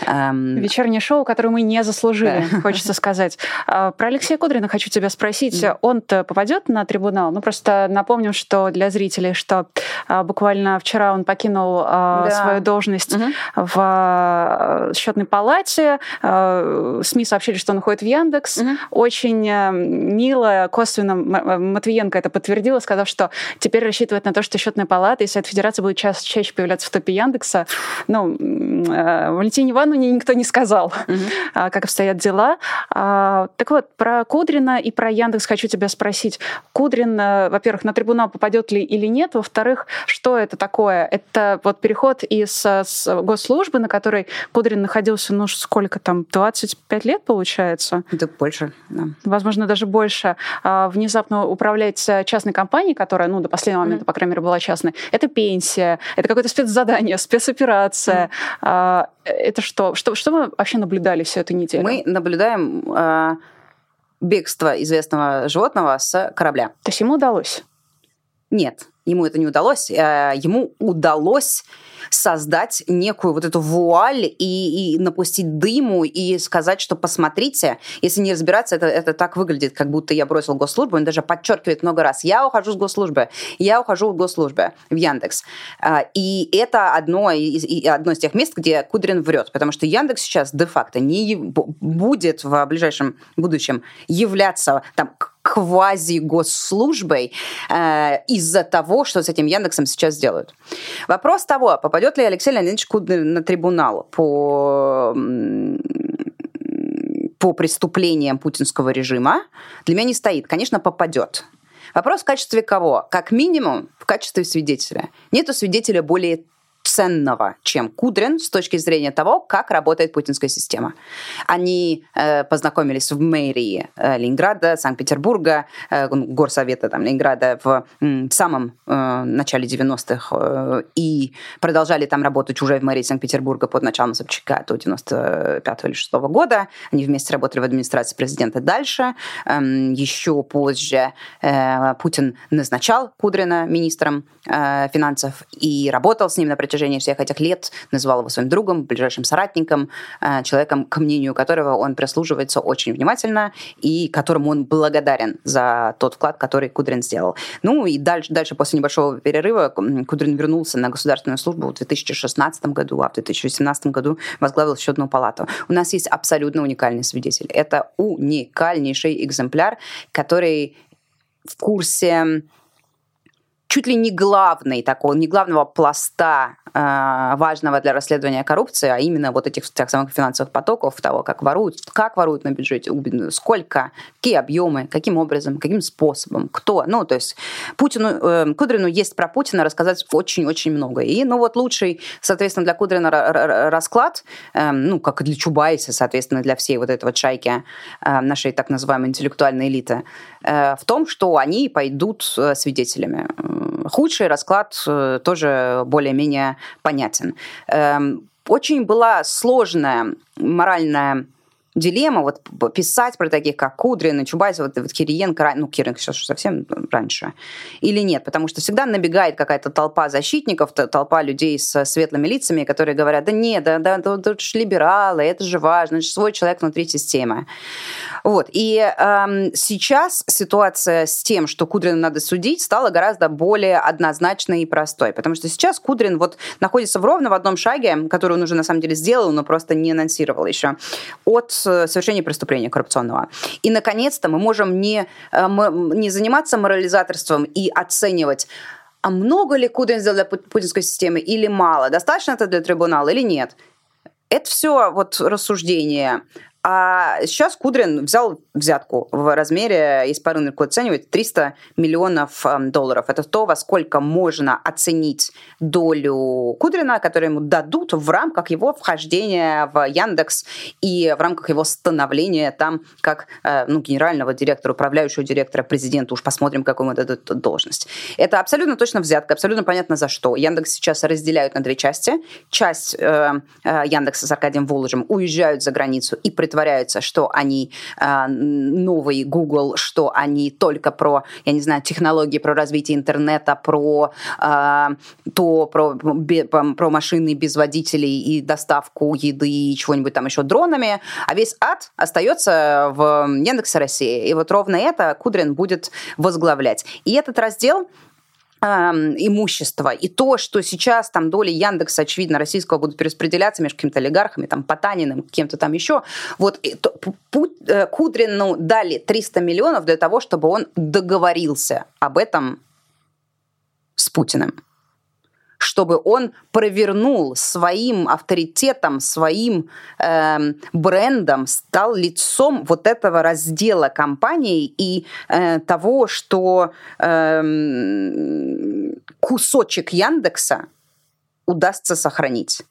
Эм... Вечернее шоу, которое мы не заслужили, хочется сказать. А, про Алексея Кудрина хочу тебя спросить. Он-то попадет на трибунал? Ну, просто напомним, что для зрителей, что а, буквально вчера он покинул а, свою должность в э, счетной палате. Э, СМИ сообщили, что он уходит в Яндекс. Угу. Очень э, мило, косвенно Матвиенко это подтвердила, сказав, что теперь рассчитывает на то, что счетная палата и Совет Федерации будет ча- чаще появляться в топе Яндекса. Ну, Валентине Ивановне никто не сказал, угу. как обстоят дела. А, так вот, про Кудрина и про Яндекс хочу тебя спросить. Кудрин, во-первых, на трибунал попадет ли или нет? Во-вторых, что это такое? Это вот переход из с госслужбы, на которой Кудрин находился, ну, сколько там, 25 лет, получается? Да больше, да. Возможно, даже больше. А, внезапно управлять э, частной компанией, которая, ну, до последнего момента, mm-hmm. по крайней мере, была частной, это пенсия, это какое-то спецзадание, спецоперация. Mm-hmm. Это что? что? Что мы вообще наблюдали всю эту неделю? Мы наблюдаем э, бегство известного животного с корабля. То есть ему удалось? Нет, ему это не удалось. Э, ему удалось создать некую вот эту вуаль и, и напустить дыму и сказать, что посмотрите, если не разбираться, это, это так выглядит, как будто я бросил госслужбу. Он даже подчеркивает много раз, я ухожу с госслужбы, я ухожу в госслужбы в Яндекс. А, и это одно из, одно из тех мест, где Кудрин врет, потому что Яндекс сейчас де-факто не будет в ближайшем будущем являться там квази-госслужбой э, из-за того, что с этим Яндексом сейчас делают. Вопрос того, попадет ли Алексей Леонидович Кудрин на трибунал по по преступлениям путинского режима, для меня не стоит. Конечно, попадет. Вопрос в качестве кого? Как минимум, в качестве свидетеля. Нету свидетеля более ценного, чем Кудрин с точки зрения того, как работает путинская система. Они э, познакомились в мэрии э, Ленинграда, Санкт-Петербурга, э, горсовета там, Ленинграда в э, самом э, начале 90-х э, и продолжали там работать уже в мэрии Санкт-Петербурга под началом Собчака до 95 или 6 года. Они вместе работали в администрации президента дальше. Э, еще позже э, Путин назначал Кудрина министром э, финансов и работал с ним на протяжении протяжении всех этих лет называл его своим другом, ближайшим соратником, э, человеком, к мнению которого он прислуживается очень внимательно и которому он благодарен за тот вклад, который Кудрин сделал. Ну и дальше, дальше после небольшого перерыва Кудрин вернулся на государственную службу в 2016 году, а в 2018 году возглавил счетную палату. У нас есть абсолютно уникальный свидетель. Это уникальнейший экземпляр, который в курсе чуть ли не главный такого, не главного пласта э, важного для расследования коррупции, а именно вот этих тех самых финансовых потоков, того, как воруют, как воруют на бюджете, сколько, какие объемы, каким образом, каким способом, кто. Ну, то есть Путину, э, Кудрину есть про Путина рассказать очень-очень много. И, ну, вот лучший, соответственно, для Кудрина расклад, э, ну, как и для Чубайса, соответственно, для всей вот этой вот шайки э, нашей так называемой интеллектуальной элиты, в том, что они пойдут э, свидетелями Худший расклад э, тоже более-менее понятен. Эм, очень была сложная моральная дилемма вот писать про таких, как Кудрин и Чубайс, вот, вот Кириенко, ну, Кириенко сейчас уже совсем раньше, или нет, потому что всегда набегает какая-то толпа защитников, толпа людей с светлыми лицами, которые говорят, да нет, да, да, да, это же либералы, это же важно, это же свой человек внутри системы. Вот, и эм, сейчас ситуация с тем, что Кудрина надо судить, стала гораздо более однозначной и простой, потому что сейчас Кудрин вот находится в ровно в одном шаге, который он уже на самом деле сделал, но просто не анонсировал еще, от совершения преступления коррупционного. И, наконец-то, мы можем не, э, не заниматься морализаторством и оценивать, а много ли Кудрин сделал для путинской системы или мало, достаточно это для трибунала или нет. Это все вот рассуждение а сейчас Кудрин взял взятку в размере, если по рынку оценивать, 300 миллионов эм, долларов. Это то, во сколько можно оценить долю Кудрина, которую ему дадут в рамках его вхождения в Яндекс и в рамках его становления там как э, ну, генерального директора, управляющего директора, президента. Уж посмотрим, какую ему дадут должность. Это абсолютно точно взятка, абсолютно понятно за что. Яндекс сейчас разделяют на две части. Часть э, э, Яндекса с Аркадием Воложем уезжают за границу и притворяются, что они э, новый Google, что они только про, я не знаю, технологии, про развитие интернета, про э, то, про, про машины без водителей и доставку еды и чего-нибудь там еще дронами, а весь ад остается в Яндексе России. И вот ровно это Кудрин будет возглавлять. И этот раздел имущества. И то, что сейчас там доли Яндекса, очевидно, российского будут перераспределяться между какими-то олигархами, там, Потаниным, кем-то там еще. Вот э, Кудрину дали 300 миллионов для того, чтобы он договорился об этом с Путиным чтобы он провернул своим авторитетом, своим э, брендом, стал лицом вот этого раздела компании и э, того, что э, кусочек Яндекса удастся сохранить.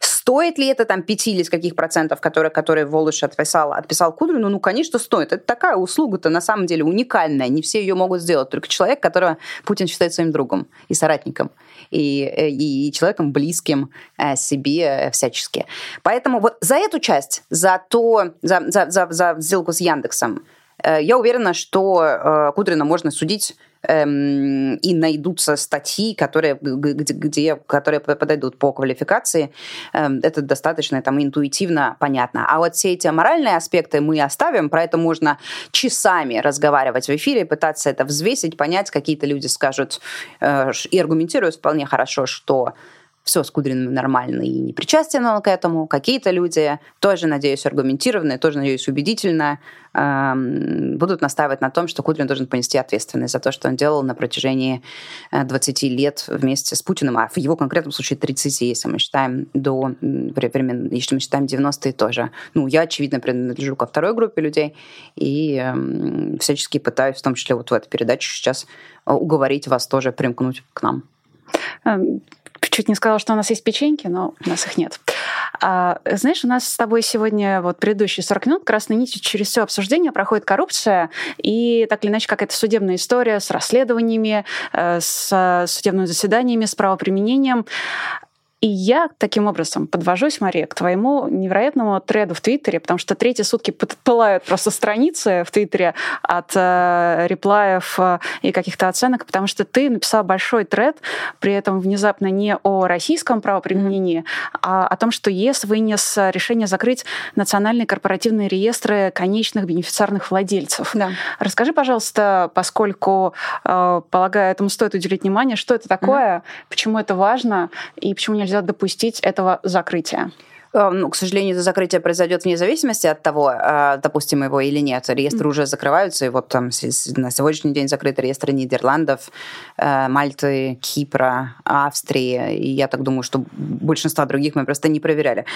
Стоит ли это там 5 или с каких процентов, которые, которые Волош отписал, отписал Кудрину? Ну, конечно, стоит. Это такая услуга-то на самом деле уникальная. Не все ее могут сделать. Только человек, которого Путин считает своим другом и соратником. И, и, и человеком близким э, себе э, всячески. Поэтому вот за эту часть, за, то, за, за, за, за сделку с Яндексом, э, я уверена, что Кудрина можно судить эм, и найдутся статьи, которые, где, где, которые подойдут по квалификации. Эм, это достаточно там интуитивно понятно. А вот все эти моральные аспекты мы оставим, про это можно часами разговаривать в эфире, пытаться это взвесить, понять, какие-то люди скажут э, и аргументируют вполне хорошо, что все с Кудриным нормально и не причастен он к этому. Какие-то люди, тоже, надеюсь, аргументированные, тоже, надеюсь, убедительно эм, будут настаивать на том, что Кудрин должен понести ответственность за то, что он делал на протяжении 20 э, лет вместе с Путиным, а в его конкретном случае 30, если мы считаем до времен, если мы считаем 90-е тоже. Ну, я, очевидно, принадлежу ко второй группе людей и эм, всячески пытаюсь, в том числе вот в этой передаче сейчас, уговорить вас тоже примкнуть к нам. Чуть не сказала, что у нас есть печеньки, но у нас их нет. А, знаешь, у нас с тобой сегодня вот предыдущие 40 минут красной нитью через все обсуждение проходит коррупция, и так или иначе какая-то судебная история с расследованиями, э, с судебными заседаниями, с правоприменением. И я таким образом подвожусь, Мария, к твоему невероятному треду в Твиттере, потому что третьи сутки пылают просто страницы в Твиттере от э, реплаев э, и каких-то оценок, потому что ты написал большой тред, при этом внезапно не о российском правоприменении, mm-hmm. а о том, что ЕС вынес решение закрыть национальные корпоративные реестры конечных бенефициарных владельцев. Да. Расскажи, пожалуйста, поскольку, э, полагаю, этому стоит уделить внимание, что это такое, mm-hmm. почему это важно и почему нельзя допустить этого закрытия? Э, ну, к сожалению, это закрытие произойдет вне зависимости от того, э, допустим его или нет. Реестры mm-hmm. уже закрываются, и вот там на сегодняшний день закрыты реестры Нидерландов, э, Мальты, Кипра, Австрии, и я так думаю, что большинство других мы просто не проверяли.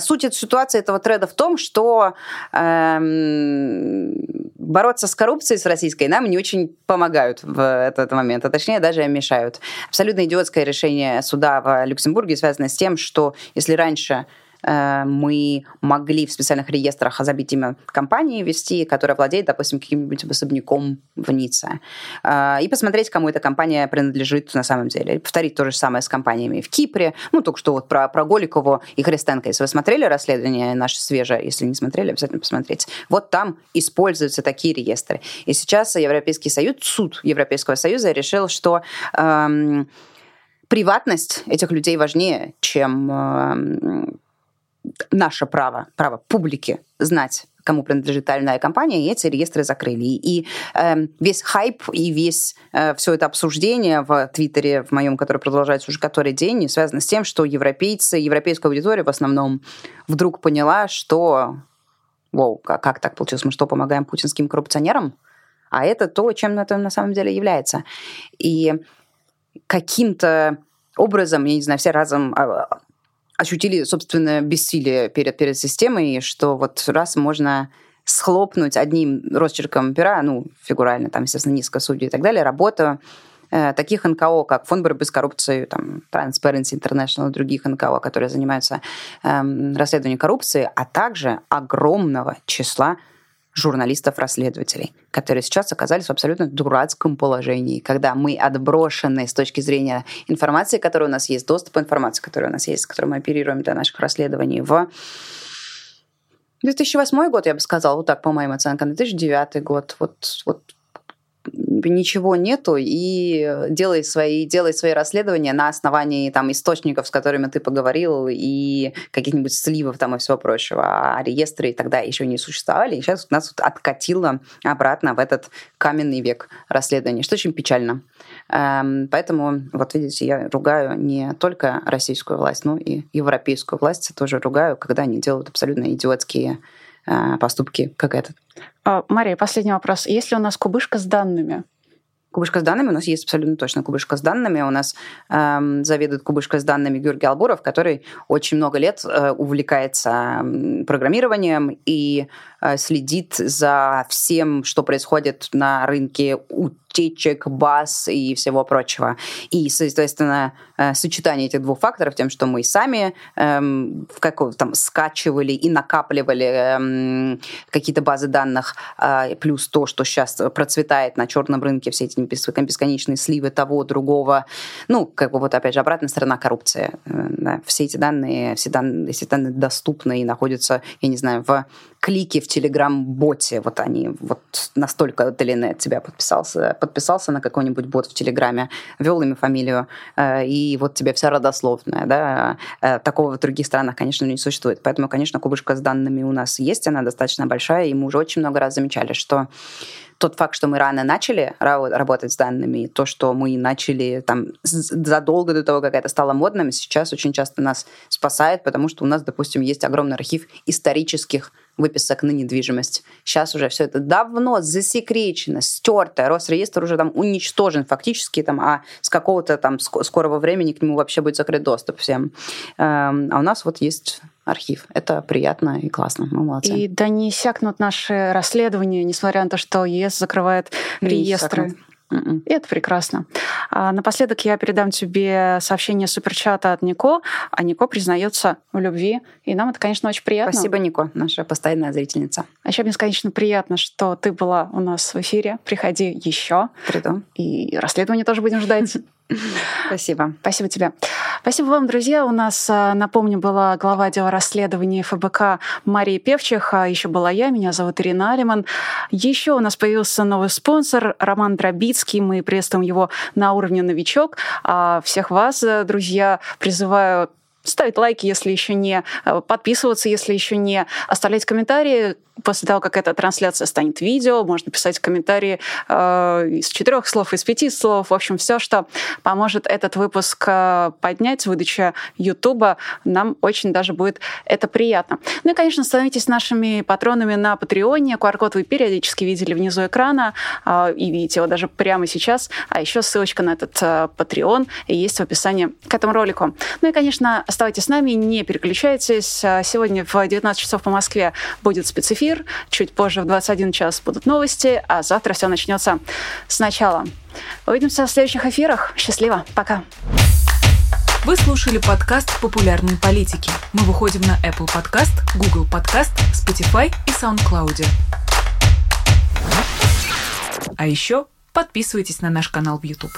Суть этой ситуации этого треда в том, что эм, бороться с коррупцией с российской нам не очень помогают в этот момент, а точнее даже мешают. Абсолютно идиотское решение суда в Люксембурге связано с тем, что если раньше мы могли в специальных реестрах забить имя компании, вести, которая владеет, допустим, каким-нибудь особняком в Ницце, э, и посмотреть, кому эта компания принадлежит на самом деле. Повторить то же самое с компаниями в Кипре. Ну, только что вот про, про Голикову и Христенко. Если вы смотрели расследование наше свежее, если не смотрели, обязательно посмотрите. Вот там используются такие реестры. И сейчас Европейский Союз, суд Европейского Союза решил, что эм, приватность этих людей важнее, чем эм, наше право, право публики знать, кому принадлежит та или иная компания, и эти реестры закрыли. И э, весь хайп и весь э, все это обсуждение в Твиттере, в моем, которое продолжается уже который день, связано с тем, что европейцы, европейская аудитория в основном вдруг поняла, что Воу, как, как так получилось? Мы что, помогаем путинским коррупционерам? А это то, чем это на самом деле является. И каким-то образом, я не знаю, все разом а, ощутили собственное бессилие перед, перед системой, что вот раз можно схлопнуть одним росчерком пера, ну, фигурально, там, естественно, низко судьи и так далее, работа э, таких НКО, как Фонд борьбы с коррупцией, там, Transparency International, других НКО, которые занимаются э, расследованием коррупции, а также огромного числа журналистов-расследователей, которые сейчас оказались в абсолютно дурацком положении, когда мы отброшены с точки зрения информации, которая у нас есть, доступа информации, которая у нас есть, с которой мы оперируем для наших расследований в 2008 год, я бы сказала, вот так, по моим оценкам, 2009 год, вот, вот ничего нету, и делай свои, делай свои расследования на основании там, источников, с которыми ты поговорил, и каких-нибудь сливов там и всего прочего. А реестры тогда еще не существовали, и сейчас нас вот откатило обратно в этот каменный век расследований, что очень печально. Эм, поэтому, вот видите, я ругаю не только российскую власть, но и европейскую власть тоже ругаю, когда они делают абсолютно идиотские поступки, как этот. А, Мария, последний вопрос. Есть ли у нас кубышка с данными? Кубышка с данными у нас есть абсолютно точно кубышка с данными. У нас эм, заведует кубышка с данными Георгий Албуров, который очень много лет э, увлекается программированием и э, следит за всем, что происходит на рынке утечек, баз и всего прочего. И, соответственно, э, сочетание этих двух факторов, тем, что мы сами эм, как, там, скачивали и накапливали эм, какие-то базы данных, э, плюс то, что сейчас процветает на черном рынке, все эти бесконечные сливы того, другого. Ну, как бы вот опять же обратная сторона коррупции. Э, да, все эти данные, все данные, все данные доступны и находятся, я не знаю, в клике в Телеграм-боте. Вот они, вот настолько Теленет тебя подписался, подписался на какой-нибудь бот в Телеграме, ввел имя, фамилию, э, и вот тебе вся родословная. Да? Э, такого в других странах, конечно, не существует. Поэтому, конечно, кубышка с данными у нас есть, она достаточно большая, и мы уже очень много раз замечали, что тот факт, что мы рано начали работать с данными, то, что мы начали там задолго до того, как это стало модным, сейчас очень часто нас спасает, потому что у нас, допустим, есть огромный архив исторических выписок на недвижимость. Сейчас уже все это давно засекречено, стерто. Росреестр уже там уничтожен фактически, там, а с какого-то там скорого времени к нему вообще будет закрыт доступ всем. Эм, а у нас вот есть архив. Это приятно и классно. Мы молодцы. И да не иссякнут наши расследования, несмотря на то, что ЕС закрывает реестры. Иссякнут. И это прекрасно. А напоследок я передам тебе сообщение суперчата от Нико, а Нико признается в любви, и нам это, конечно, очень приятно. Спасибо, Нико, наша постоянная зрительница. А еще бесконечно приятно, что ты была у нас в эфире. Приходи еще. Приду. И расследование тоже будем ждать. Спасибо. Спасибо тебе. Спасибо вам, друзья. У нас, а, напомню, была глава отдела расследований ФБК Мария Певчих, а еще была я, меня зовут Ирина Алиман. Еще у нас появился новый спонсор Роман Дробицкий. Мы приветствуем его на уровне новичок. А всех вас, друзья, призываю ставить лайки, если еще не, а, подписываться, если еще не, оставлять комментарии, после того, как эта трансляция станет видео, можно писать комментарии э, из четырех слов, из пяти слов. В общем, все, что поможет этот выпуск э, поднять, выдача Ютуба, нам очень даже будет это приятно. Ну и, конечно, становитесь нашими патронами на Патреоне. QR-код вы периодически видели внизу экрана э, и видите его даже прямо сейчас. А еще ссылочка на этот э, Patreon есть в описании к этому ролику. Ну и, конечно, оставайтесь с нами, не переключайтесь. Э, сегодня в 19 часов по Москве будет спецэфир эфир. Чуть позже в 21 час будут новости, а завтра все начнется сначала. Увидимся в следующих эфирах. Счастливо. Пока. Вы слушали подкаст «Популярные политики». Мы выходим на Apple Podcast, Google Podcast, Spotify и SoundCloud. А еще подписывайтесь на наш канал в YouTube.